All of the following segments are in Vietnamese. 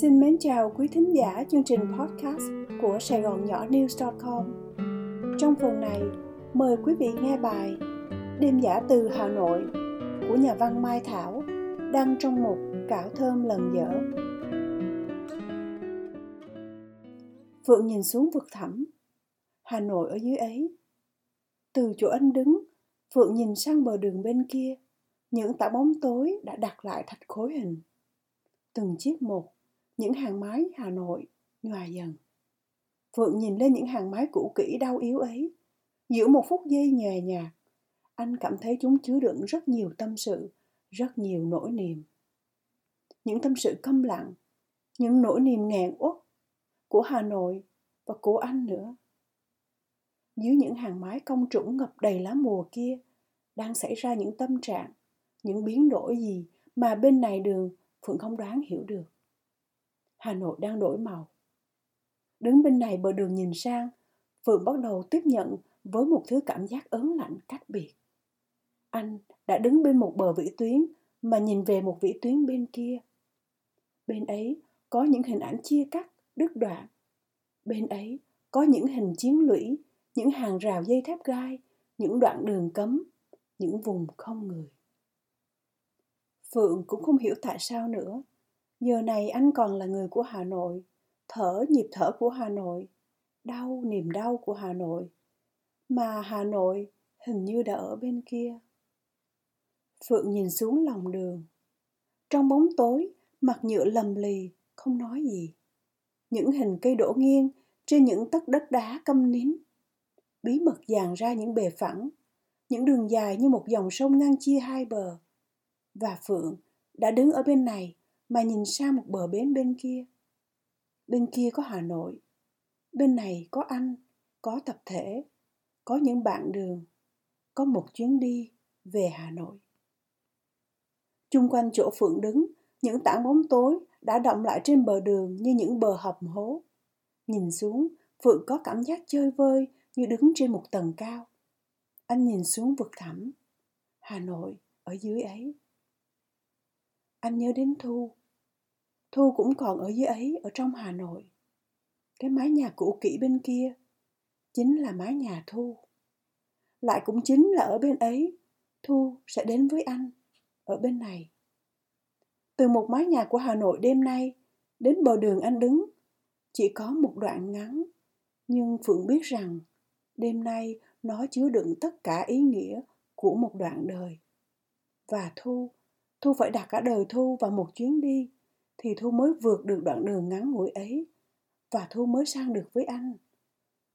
Xin mến chào quý thính giả chương trình podcast của Sài Gòn Nhỏ News.com. Trong phần này, mời quý vị nghe bài Đêm giả từ Hà Nội của nhà văn Mai Thảo đăng trong một Cảo thơm lần dở. Phượng nhìn xuống vực thẳm, Hà Nội ở dưới ấy. Từ chỗ anh đứng, Phượng nhìn sang bờ đường bên kia, những tảng bóng tối đã đặt lại thạch khối hình. Từng chiếc một những hàng mái Hà Nội nhòa dần. Phượng nhìn lên những hàng mái cũ kỹ đau yếu ấy. Giữa một phút giây nhòe nhạt, anh cảm thấy chúng chứa đựng rất nhiều tâm sự, rất nhiều nỗi niềm. Những tâm sự câm lặng, những nỗi niềm nghẹn uất của Hà Nội và của anh nữa. Dưới những hàng mái cong trũng ngập đầy lá mùa kia, đang xảy ra những tâm trạng, những biến đổi gì mà bên này đường Phượng không đoán hiểu được. Hà Nội đang đổi màu. Đứng bên này bờ đường nhìn sang, Phượng bắt đầu tiếp nhận với một thứ cảm giác ớn lạnh cách biệt. Anh đã đứng bên một bờ vĩ tuyến mà nhìn về một vĩ tuyến bên kia. Bên ấy có những hình ảnh chia cắt, đứt đoạn. Bên ấy có những hình chiến lũy, những hàng rào dây thép gai, những đoạn đường cấm, những vùng không người. Phượng cũng không hiểu tại sao nữa Giờ này anh còn là người của Hà Nội, thở nhịp thở của Hà Nội, đau niềm đau của Hà Nội. Mà Hà Nội hình như đã ở bên kia. Phượng nhìn xuống lòng đường. Trong bóng tối, mặt nhựa lầm lì, không nói gì. Những hình cây đổ nghiêng trên những tấc đất đá câm nín. Bí mật dàn ra những bề phẳng, những đường dài như một dòng sông ngăn chia hai bờ. Và Phượng đã đứng ở bên này, mà nhìn sang một bờ bến bên kia. Bên kia có Hà Nội, bên này có anh, có tập thể, có những bạn đường, có một chuyến đi về Hà Nội. Chung quanh chỗ Phượng đứng, những tảng bóng tối đã động lại trên bờ đường như những bờ hầm hố. Nhìn xuống, Phượng có cảm giác chơi vơi như đứng trên một tầng cao. Anh nhìn xuống vực thẳm. Hà Nội ở dưới ấy. Anh nhớ đến Thu, Thu cũng còn ở dưới ấy, ở trong Hà Nội. Cái mái nhà cũ kỹ bên kia chính là mái nhà Thu. Lại cũng chính là ở bên ấy, Thu sẽ đến với anh, ở bên này. Từ một mái nhà của Hà Nội đêm nay đến bờ đường anh đứng, chỉ có một đoạn ngắn. Nhưng Phượng biết rằng đêm nay nó chứa đựng tất cả ý nghĩa của một đoạn đời. Và Thu, Thu phải đặt cả đời Thu vào một chuyến đi thì Thu mới vượt được đoạn đường ngắn ngủi ấy và Thu mới sang được với anh.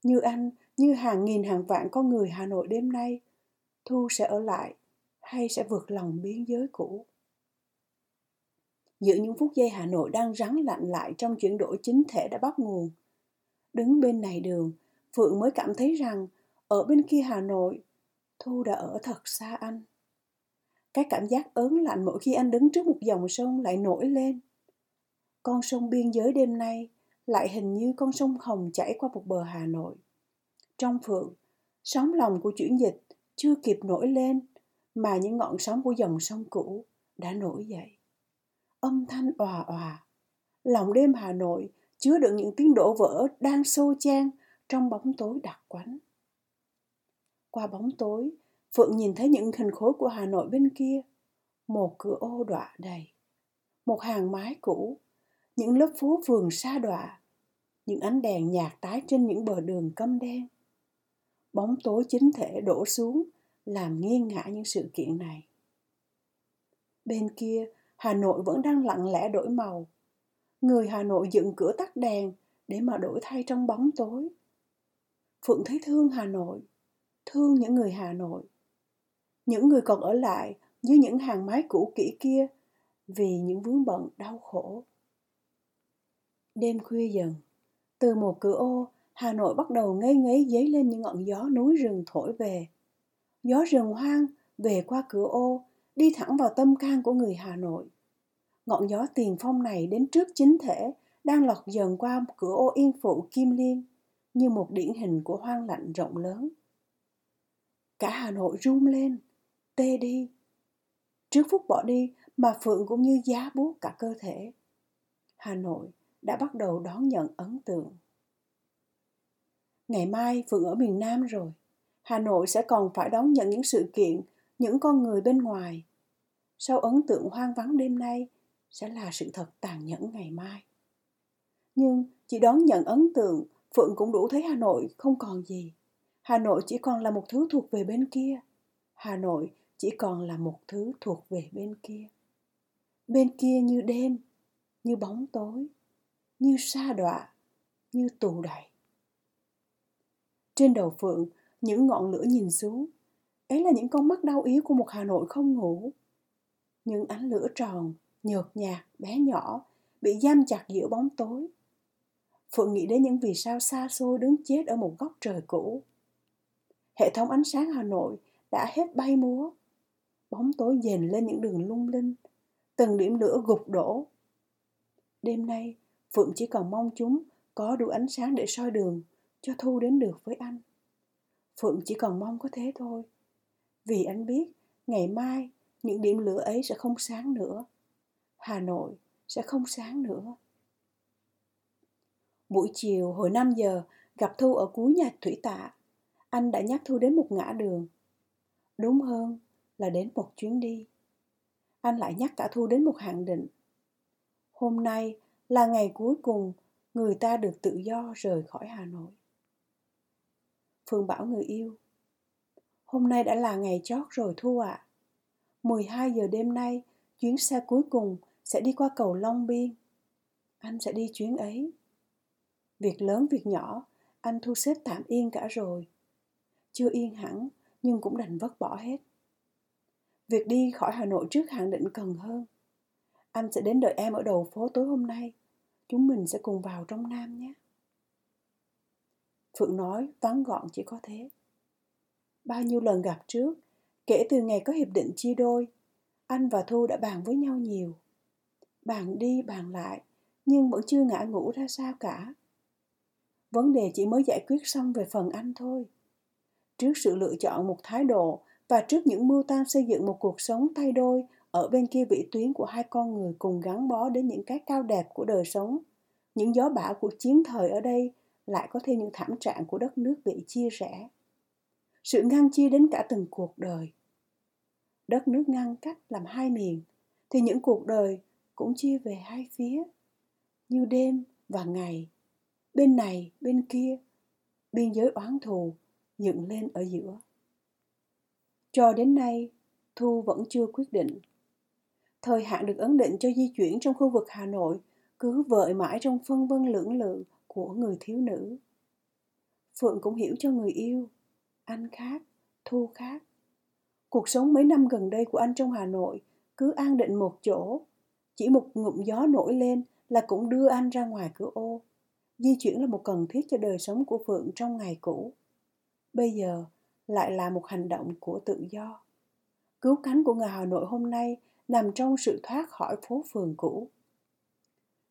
Như anh, như hàng nghìn hàng vạn con người Hà Nội đêm nay, Thu sẽ ở lại hay sẽ vượt lòng biên giới cũ. Giữa những phút giây Hà Nội đang rắn lạnh lại trong chuyển đổi chính thể đã bắt nguồn. Đứng bên này đường, Phượng mới cảm thấy rằng ở bên kia Hà Nội, Thu đã ở thật xa anh. Cái cảm giác ớn lạnh mỗi khi anh đứng trước một dòng sông lại nổi lên con sông biên giới đêm nay lại hình như con sông Hồng chảy qua một bờ Hà Nội. Trong phượng, sóng lòng của chuyển dịch chưa kịp nổi lên mà những ngọn sóng của dòng sông cũ đã nổi dậy. Âm thanh òa òa, lòng đêm Hà Nội chứa đựng những tiếng đổ vỡ đang xô chan trong bóng tối đặc quánh. Qua bóng tối, Phượng nhìn thấy những hình khối của Hà Nội bên kia, một cửa ô đọa đầy, một hàng mái cũ những lớp phố phường xa đọa, những ánh đèn nhạt tái trên những bờ đường câm đen. Bóng tối chính thể đổ xuống, làm nghiêng ngã những sự kiện này. Bên kia, Hà Nội vẫn đang lặng lẽ đổi màu. Người Hà Nội dựng cửa tắt đèn để mà đổi thay trong bóng tối. Phượng thấy thương Hà Nội, thương những người Hà Nội. Những người còn ở lại dưới những hàng mái cũ kỹ kia vì những vướng bận đau khổ. Đêm khuya dần, từ một cửa ô, Hà Nội bắt đầu ngây ngấy dấy lên những ngọn gió núi rừng thổi về. Gió rừng hoang về qua cửa ô, đi thẳng vào tâm can của người Hà Nội. Ngọn gió tiền phong này đến trước chính thể, đang lọt dần qua cửa ô yên phụ Kim Liên, như một điển hình của hoang lạnh rộng lớn. Cả Hà Nội rung lên, tê đi. Trước phút bỏ đi mà Phượng cũng như giá buốt cả cơ thể. Hà Nội đã bắt đầu đón nhận ấn tượng. Ngày mai Phượng ở miền Nam rồi. Hà Nội sẽ còn phải đón nhận những sự kiện, những con người bên ngoài. Sau ấn tượng hoang vắng đêm nay sẽ là sự thật tàn nhẫn ngày mai. Nhưng chỉ đón nhận ấn tượng, Phượng cũng đủ thấy Hà Nội không còn gì. Hà Nội chỉ còn là một thứ thuộc về bên kia. Hà Nội chỉ còn là một thứ thuộc về bên kia. Bên kia như đêm, như bóng tối, như sa đọa, như tù đày. Trên đầu Phượng, những ngọn lửa nhìn xuống. Ấy là những con mắt đau yếu của một Hà Nội không ngủ. Những ánh lửa tròn, nhợt nhạt, bé nhỏ, bị giam chặt giữa bóng tối. Phượng nghĩ đến những vì sao xa xôi đứng chết ở một góc trời cũ. Hệ thống ánh sáng Hà Nội đã hết bay múa. Bóng tối dền lên những đường lung linh, từng điểm lửa gục đổ. Đêm nay, Phượng chỉ còn mong chúng có đủ ánh sáng để soi đường, cho Thu đến được với anh. Phượng chỉ còn mong có thế thôi. Vì anh biết, ngày mai, những điểm lửa ấy sẽ không sáng nữa. Hà Nội sẽ không sáng nữa. Buổi chiều, hồi 5 giờ, gặp Thu ở cuối nhà thủy tạ. Anh đã nhắc Thu đến một ngã đường. Đúng hơn là đến một chuyến đi. Anh lại nhắc cả Thu đến một hạn định. Hôm nay là ngày cuối cùng người ta được tự do rời khỏi Hà Nội. Phương bảo người yêu. Hôm nay đã là ngày chót rồi Thu ạ. À. 12 giờ đêm nay, chuyến xe cuối cùng sẽ đi qua cầu Long Biên. Anh sẽ đi chuyến ấy. Việc lớn việc nhỏ, anh thu xếp tạm yên cả rồi. Chưa yên hẳn, nhưng cũng đành vất bỏ hết. Việc đi khỏi Hà Nội trước hạn định cần hơn. Anh sẽ đến đợi em ở đầu phố tối hôm nay. Chúng mình sẽ cùng vào trong Nam nhé. Phượng nói vắn gọn chỉ có thế. Bao nhiêu lần gặp trước, kể từ ngày có hiệp định chia đôi, anh và Thu đã bàn với nhau nhiều. Bàn đi bàn lại, nhưng vẫn chưa ngã ngủ ra sao cả. Vấn đề chỉ mới giải quyết xong về phần anh thôi. Trước sự lựa chọn một thái độ và trước những mưu toan xây dựng một cuộc sống thay đôi ở bên kia vĩ tuyến của hai con người cùng gắn bó đến những cái cao đẹp của đời sống, những gió bão của chiến thời ở đây lại có thêm những thảm trạng của đất nước bị chia rẽ. Sự ngăn chia đến cả từng cuộc đời. Đất nước ngăn cách làm hai miền, thì những cuộc đời cũng chia về hai phía, như đêm và ngày, bên này bên kia, biên giới oán thù dựng lên ở giữa. Cho đến nay, Thu vẫn chưa quyết định. Thời hạn được ấn định cho di chuyển trong khu vực Hà Nội cứ vợi mãi trong phân vân lưỡng lự của người thiếu nữ. Phượng cũng hiểu cho người yêu. Anh khác, Thu khác. Cuộc sống mấy năm gần đây của anh trong Hà Nội cứ an định một chỗ. Chỉ một ngụm gió nổi lên là cũng đưa anh ra ngoài cửa ô. Di chuyển là một cần thiết cho đời sống của Phượng trong ngày cũ. Bây giờ lại là một hành động của tự do. Cứu cánh của người Hà Nội hôm nay nằm trong sự thoát khỏi phố phường cũ.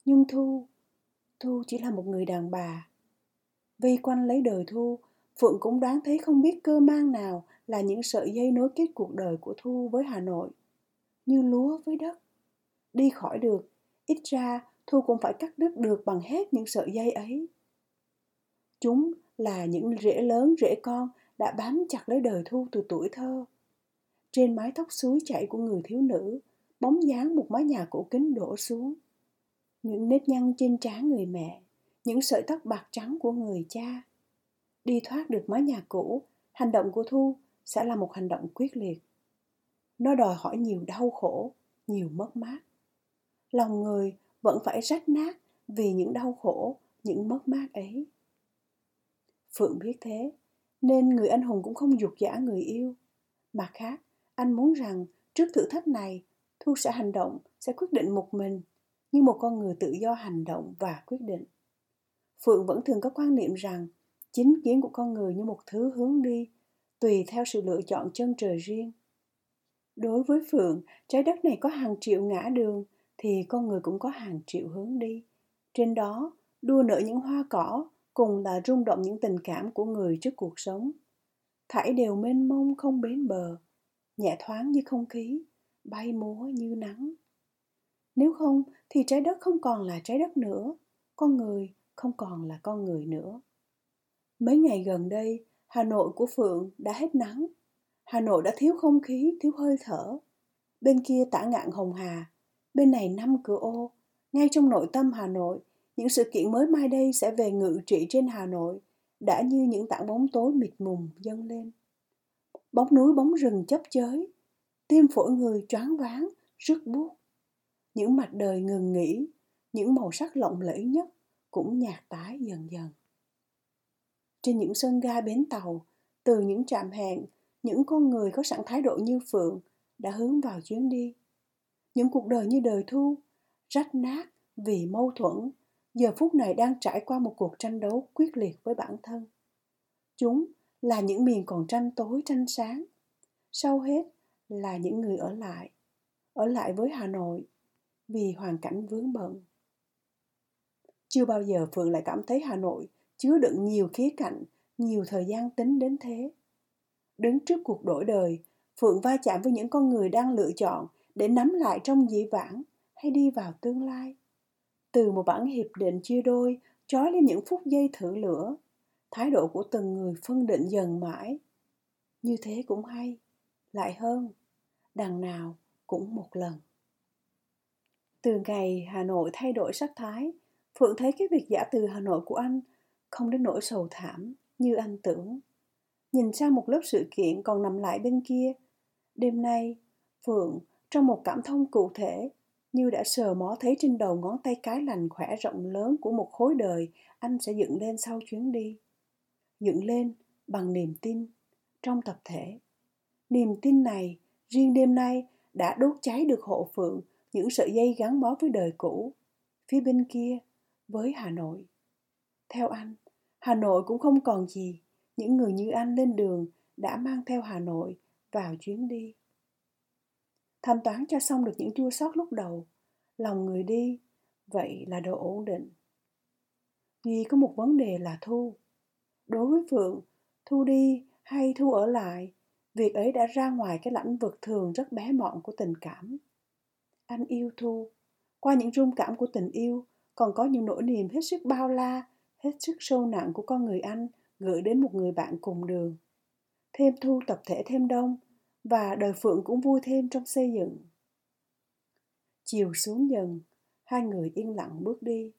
Nhưng Thu Thu chỉ là một người đàn bà. Vây quanh lấy đời Thu, Phượng cũng đoán thấy không biết cơ mang nào là những sợi dây nối kết cuộc đời của Thu với Hà Nội. Như lúa với đất. Đi khỏi được, ít ra Thu cũng phải cắt đứt được bằng hết những sợi dây ấy. Chúng là những rễ lớn rễ con đã bám chặt lấy đời Thu từ tuổi thơ. Trên mái tóc suối chảy của người thiếu nữ, bóng dáng một mái nhà cổ kính đổ xuống những nếp nhăn trên trán người mẹ, những sợi tóc bạc trắng của người cha. Đi thoát được mái nhà cũ, hành động của Thu sẽ là một hành động quyết liệt. Nó đòi hỏi nhiều đau khổ, nhiều mất mát. Lòng người vẫn phải rách nát vì những đau khổ, những mất mát ấy. Phượng biết thế, nên người anh hùng cũng không dục giả người yêu. Mặt khác, anh muốn rằng trước thử thách này, Thu sẽ hành động, sẽ quyết định một mình như một con người tự do hành động và quyết định. Phượng vẫn thường có quan niệm rằng chính kiến của con người như một thứ hướng đi, tùy theo sự lựa chọn chân trời riêng. Đối với Phượng, trái đất này có hàng triệu ngã đường, thì con người cũng có hàng triệu hướng đi. Trên đó, đua nở những hoa cỏ, cùng là rung động những tình cảm của người trước cuộc sống. Thảy đều mênh mông không bến bờ, nhẹ thoáng như không khí, bay múa như nắng. Nếu không thì trái đất không còn là trái đất nữa, con người không còn là con người nữa. Mấy ngày gần đây, Hà Nội của Phượng đã hết nắng. Hà Nội đã thiếu không khí, thiếu hơi thở. Bên kia tả ngạn Hồng Hà, bên này năm cửa ô. Ngay trong nội tâm Hà Nội, những sự kiện mới mai đây sẽ về ngự trị trên Hà Nội, đã như những tảng bóng tối mịt mùng dâng lên. Bóng núi bóng rừng chấp chới, tim phổi người choáng váng, rứt buốt. Những mặt đời ngừng nghỉ, những màu sắc lộng lẫy nhất cũng nhạt tái dần dần. Trên những sân ga bến tàu, từ những trạm hẹn, những con người có sẵn thái độ như Phượng đã hướng vào chuyến đi. Những cuộc đời như đời thu, rách nát vì mâu thuẫn, giờ phút này đang trải qua một cuộc tranh đấu quyết liệt với bản thân. Chúng là những miền còn tranh tối tranh sáng. Sau hết là những người ở lại, ở lại với Hà Nội vì hoàn cảnh vướng bận. Chưa bao giờ Phượng lại cảm thấy Hà Nội chứa đựng nhiều khía cạnh, nhiều thời gian tính đến thế. Đứng trước cuộc đổi đời, Phượng va chạm với những con người đang lựa chọn để nắm lại trong dĩ vãng hay đi vào tương lai. Từ một bản hiệp định chia đôi, trói lên những phút giây thử lửa, thái độ của từng người phân định dần mãi. Như thế cũng hay, lại hơn, đằng nào cũng một lần. Từ ngày Hà Nội thay đổi sắc thái, Phượng thấy cái việc giả từ Hà Nội của anh không đến nỗi sầu thảm như anh tưởng. Nhìn sang một lớp sự kiện còn nằm lại bên kia. Đêm nay, Phượng trong một cảm thông cụ thể như đã sờ mó thấy trên đầu ngón tay cái lành khỏe rộng lớn của một khối đời anh sẽ dựng lên sau chuyến đi. Dựng lên bằng niềm tin trong tập thể. Niềm tin này riêng đêm nay đã đốt cháy được hộ phượng những sợi dây gắn bó với đời cũ. Phía bên kia với Hà Nội. Theo anh, Hà Nội cũng không còn gì. Những người như anh lên đường đã mang theo Hà Nội vào chuyến đi. Thanh toán cho xong được những chua sót lúc đầu, lòng người đi, vậy là độ ổn định. Duy có một vấn đề là Thu. Đối với Phượng, Thu đi hay Thu ở lại, việc ấy đã ra ngoài cái lãnh vực thường rất bé mọn của tình cảm. Anh yêu Thu, qua những rung cảm của tình yêu, còn có những nỗi niềm hết sức bao la, hết sức sâu nặng của con người anh gửi đến một người bạn cùng đường. Thêm thu tập thể thêm đông, và đời Phượng cũng vui thêm trong xây dựng. Chiều xuống dần, hai người yên lặng bước đi.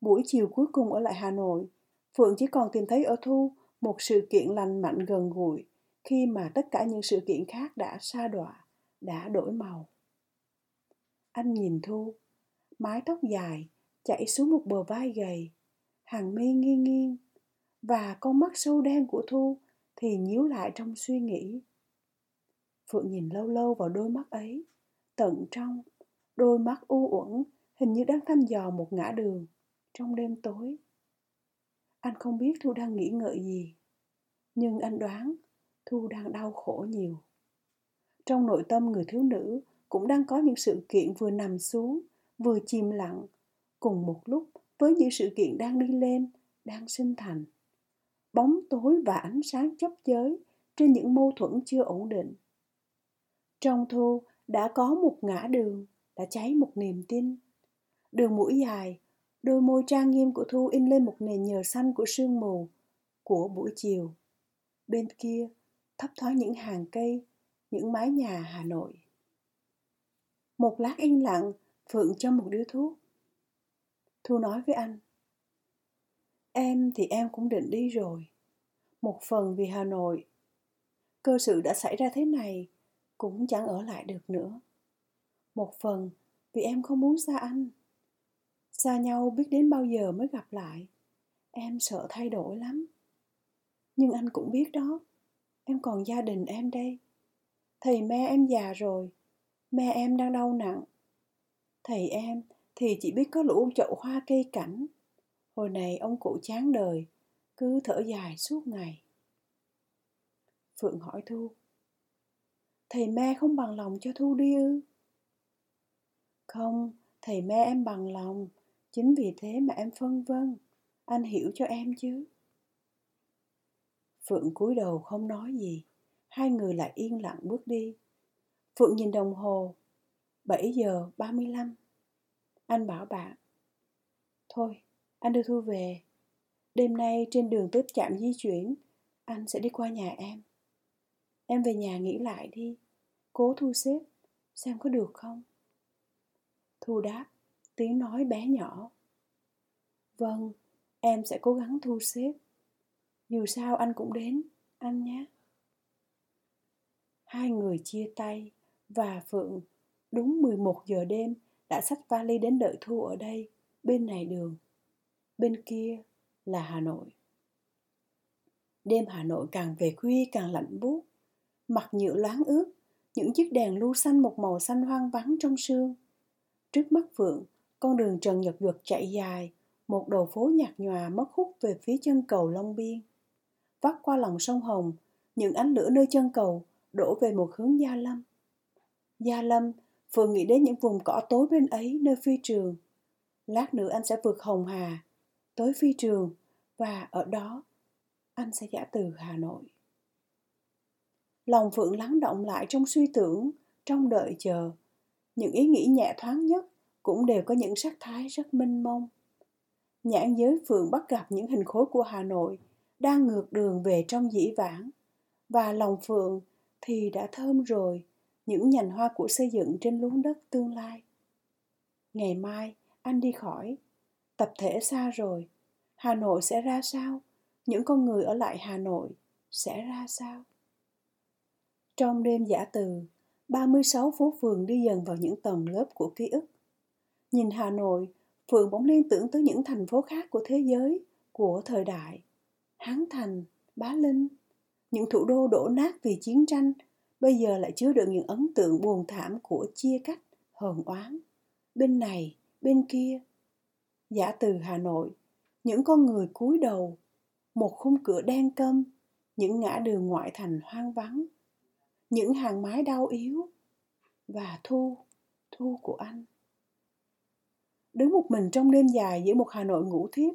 Buổi chiều cuối cùng ở lại Hà Nội, Phượng chỉ còn tìm thấy ở Thu một sự kiện lành mạnh gần gũi khi mà tất cả những sự kiện khác đã sa đọa, đã đổi màu. Anh nhìn Thu, mái tóc dài chảy xuống một bờ vai gầy, hàng mi nghiêng nghiêng, và con mắt sâu đen của Thu thì nhíu lại trong suy nghĩ. Phượng nhìn lâu lâu vào đôi mắt ấy, tận trong, đôi mắt u uẩn, hình như đang thăm dò một ngã đường trong đêm tối. Anh không biết Thu đang nghĩ ngợi gì, nhưng anh đoán Thu đang đau khổ nhiều. Trong nội tâm người thiếu nữ cũng đang có những sự kiện vừa nằm xuống, vừa chìm lặng, cùng một lúc với những sự kiện đang đi lên, đang sinh thành. Bóng tối và ánh sáng chấp chới trên những mâu thuẫn chưa ổn định. Trong thu đã có một ngã đường, đã cháy một niềm tin. Đường mũi dài, đôi môi trang nghiêm của Thu in lên một nền nhờ xanh của sương mù, của buổi chiều. Bên kia, thấp thoáng những hàng cây, những mái nhà Hà Nội. Một lát yên lặng, Phượng cho một điếu thuốc. Thu nói với anh. Em thì em cũng định đi rồi. Một phần vì Hà Nội. Cơ sự đã xảy ra thế này, cũng chẳng ở lại được nữa. Một phần vì em không muốn xa anh. Xa nhau biết đến bao giờ mới gặp lại. Em sợ thay đổi lắm. Nhưng anh cũng biết đó, em còn gia đình em đây. Thầy mẹ em già rồi, mẹ em đang đau nặng. Thầy em thì chỉ biết có lũ chậu hoa cây cảnh. Hồi này ông cụ chán đời, cứ thở dài suốt ngày. Phượng hỏi Thu, thầy me không bằng lòng cho Thu đi ư? Không, thầy me em bằng lòng, chính vì thế mà em phân vân, anh hiểu cho em chứ. Phượng cúi đầu không nói gì, hai người lại yên lặng bước đi. Phượng nhìn đồng hồ, 7 giờ 35. Anh bảo bạn. Thôi, anh đưa Thu về. Đêm nay trên đường tới trạm di chuyển, anh sẽ đi qua nhà em. Em về nhà nghĩ lại đi, cố thu xếp, xem có được không? Thu đáp, tiếng nói bé nhỏ. Vâng, em sẽ cố gắng thu xếp. Dù sao anh cũng đến, anh nhé. Hai người chia tay và Phượng đúng 11 giờ đêm đã xách vali đến đợi Thu ở đây, bên này đường. Bên kia là Hà Nội. Đêm Hà Nội càng về khuya càng lạnh buốt, mặt nhựa loáng ướt, những chiếc đèn lưu xanh một màu xanh hoang vắng trong sương. Trước mắt Phượng, con đường Trần Nhật Duật chạy dài, một đầu phố nhạt nhòa mất hút về phía chân cầu Long Biên. Vắt qua lòng sông Hồng, những ánh lửa nơi chân cầu đổ về một hướng Gia Lâm. Gia Lâm, Phượng nghĩ đến những vùng cỏ tối bên ấy nơi phi trường. Lát nữa anh sẽ vượt Hồng Hà, tới phi trường, và ở đó anh sẽ giả từ Hà Nội. Lòng Phượng lắng động lại trong suy tưởng, trong đợi chờ. Những ý nghĩ nhẹ thoáng nhất cũng đều có những sắc thái rất mênh mông. Nhãn giới Phượng bắt gặp những hình khối của Hà Nội đang ngược đường về trong dĩ vãng. Và lòng Phượng thì đã thơm rồi những nhành hoa của xây dựng trên luống đất tương lai. Ngày mai anh đi khỏi, tập thể xa rồi, Hà Nội sẽ ra sao? Những con người ở lại Hà Nội sẽ ra sao? Trong đêm giả từ, 36 phố phường đi dần vào những tầng lớp của ký ức. Nhìn Hà Nội, Phượng bỗng liên tưởng tới những thành phố khác của thế giới, của thời đại. Hán Thành, Bá Linh, những thủ đô đổ nát vì chiến tranh, bây giờ lại chứa đựng những ấn tượng buồn thảm của chia cách, hờn oán. Bên này, bên kia. Giả từ Hà Nội, những con người cúi đầu, một khung cửa đen câm, những ngã đường ngoại thành hoang vắng, những hàng mái đau yếu và thu, thu của anh. Đứng một mình trong đêm dài giữa một Hà Nội ngủ thiếp,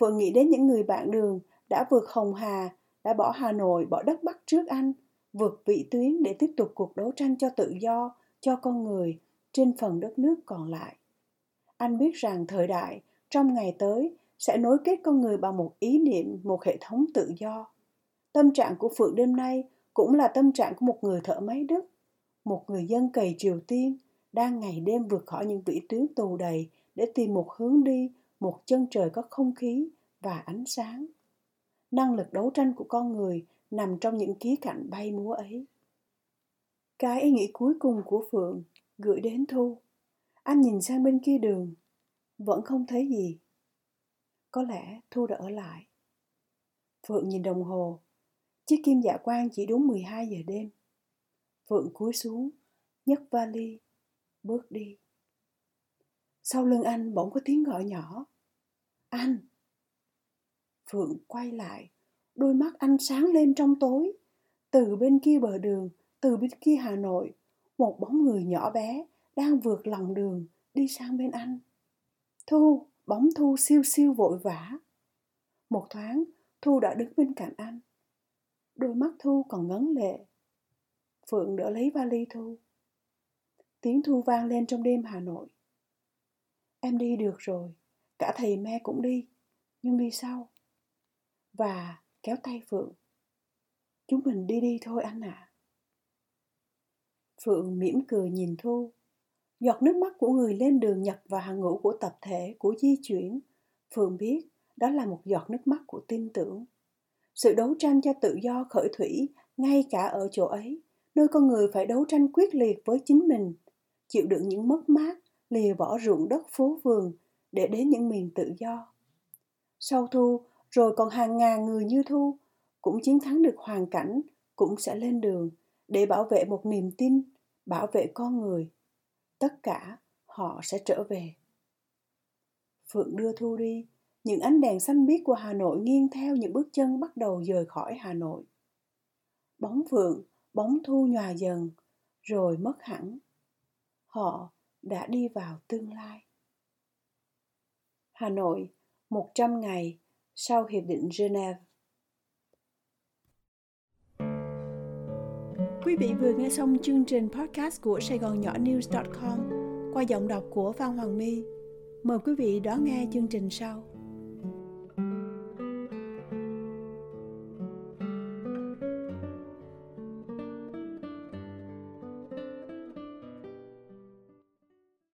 Phượng nghĩ đến những người bạn đường đã vượt Hồng Hà, đã bỏ Hà Nội, bỏ đất Bắc trước anh, vượt vị tuyến để tiếp tục cuộc đấu tranh cho tự do, cho con người trên phần đất nước còn lại. Anh biết rằng thời đại trong ngày tới sẽ nối kết con người bằng một ý niệm, một hệ thống tự do. Tâm trạng của Phượng đêm nay cũng là tâm trạng của một người thợ máy Đức, một người dân cày Triều Tiên đang ngày đêm vượt khỏi những vĩ tuyến tù đầy để tìm một hướng đi, một chân trời có không khí và ánh sáng. Năng lực đấu tranh của con người nằm trong những khía cạnh bay múa ấy. Cái ý nghĩ cuối cùng của Phượng gửi đến Thu. Anh nhìn sang bên kia đường, vẫn không thấy gì. Có lẽ Thu đã ở lại. Phượng nhìn đồng hồ, chiếc kim dạ quang chỉ đúng 12 giờ đêm. Phượng cúi xuống, nhấc vali, bước đi. Sau lưng anh bỗng có tiếng gọi nhỏ. Anh! Phượng quay lại, đôi mắt anh sáng lên trong tối. Từ bên kia bờ đường, từ bên kia Hà Nội, một bóng người nhỏ bé đang vượt lòng đường đi sang bên anh. Thu, bóng Thu siêu siêu vội vã. Một thoáng, Thu đã đứng bên cạnh anh. Đôi mắt Thu còn ngấn lệ. Phượng đỡ lấy vali Thu. Tiếng Thu vang lên trong đêm Hà Nội. Em đi được rồi, cả thầy me cũng đi, nhưng đi sau. Và kéo tay Phượng. Chúng mình đi đi thôi anh ạ. À. Phượng mỉm cười nhìn Thu. Giọt nước mắt của người lên đường nhập vào hàng ngũ của tập thể, của di chuyển. Phượng biết đó là một giọt nước mắt của tin tưởng. Sự đấu tranh cho tự do khởi thủy ngay cả ở chỗ ấy, nơi con người phải đấu tranh quyết liệt với chính mình, chịu đựng những mất mát, lìa bỏ ruộng đất phố vườn để đến những miền tự do. Sau thu, rồi còn hàng ngàn người như Thu cũng chiến thắng được hoàn cảnh, cũng sẽ lên đường để bảo vệ một niềm tin, bảo vệ con người. Tất cả họ sẽ trở về. Phượng đưa Thu đi, những ánh đèn xanh biếc của Hà Nội nghiêng theo những bước chân bắt đầu rời khỏi Hà Nội. Bóng Phượng, bóng Thu nhòa dần, rồi mất hẳn. Họ đã đi vào tương lai. Hà Nội, 100 ngày sau Hiệp định Geneva. Quý vị vừa nghe xong chương trình podcast của Sài Gòn Nhỏ News.com qua giọng đọc của Phan Hoàng My. Mời quý vị đón nghe chương trình sau.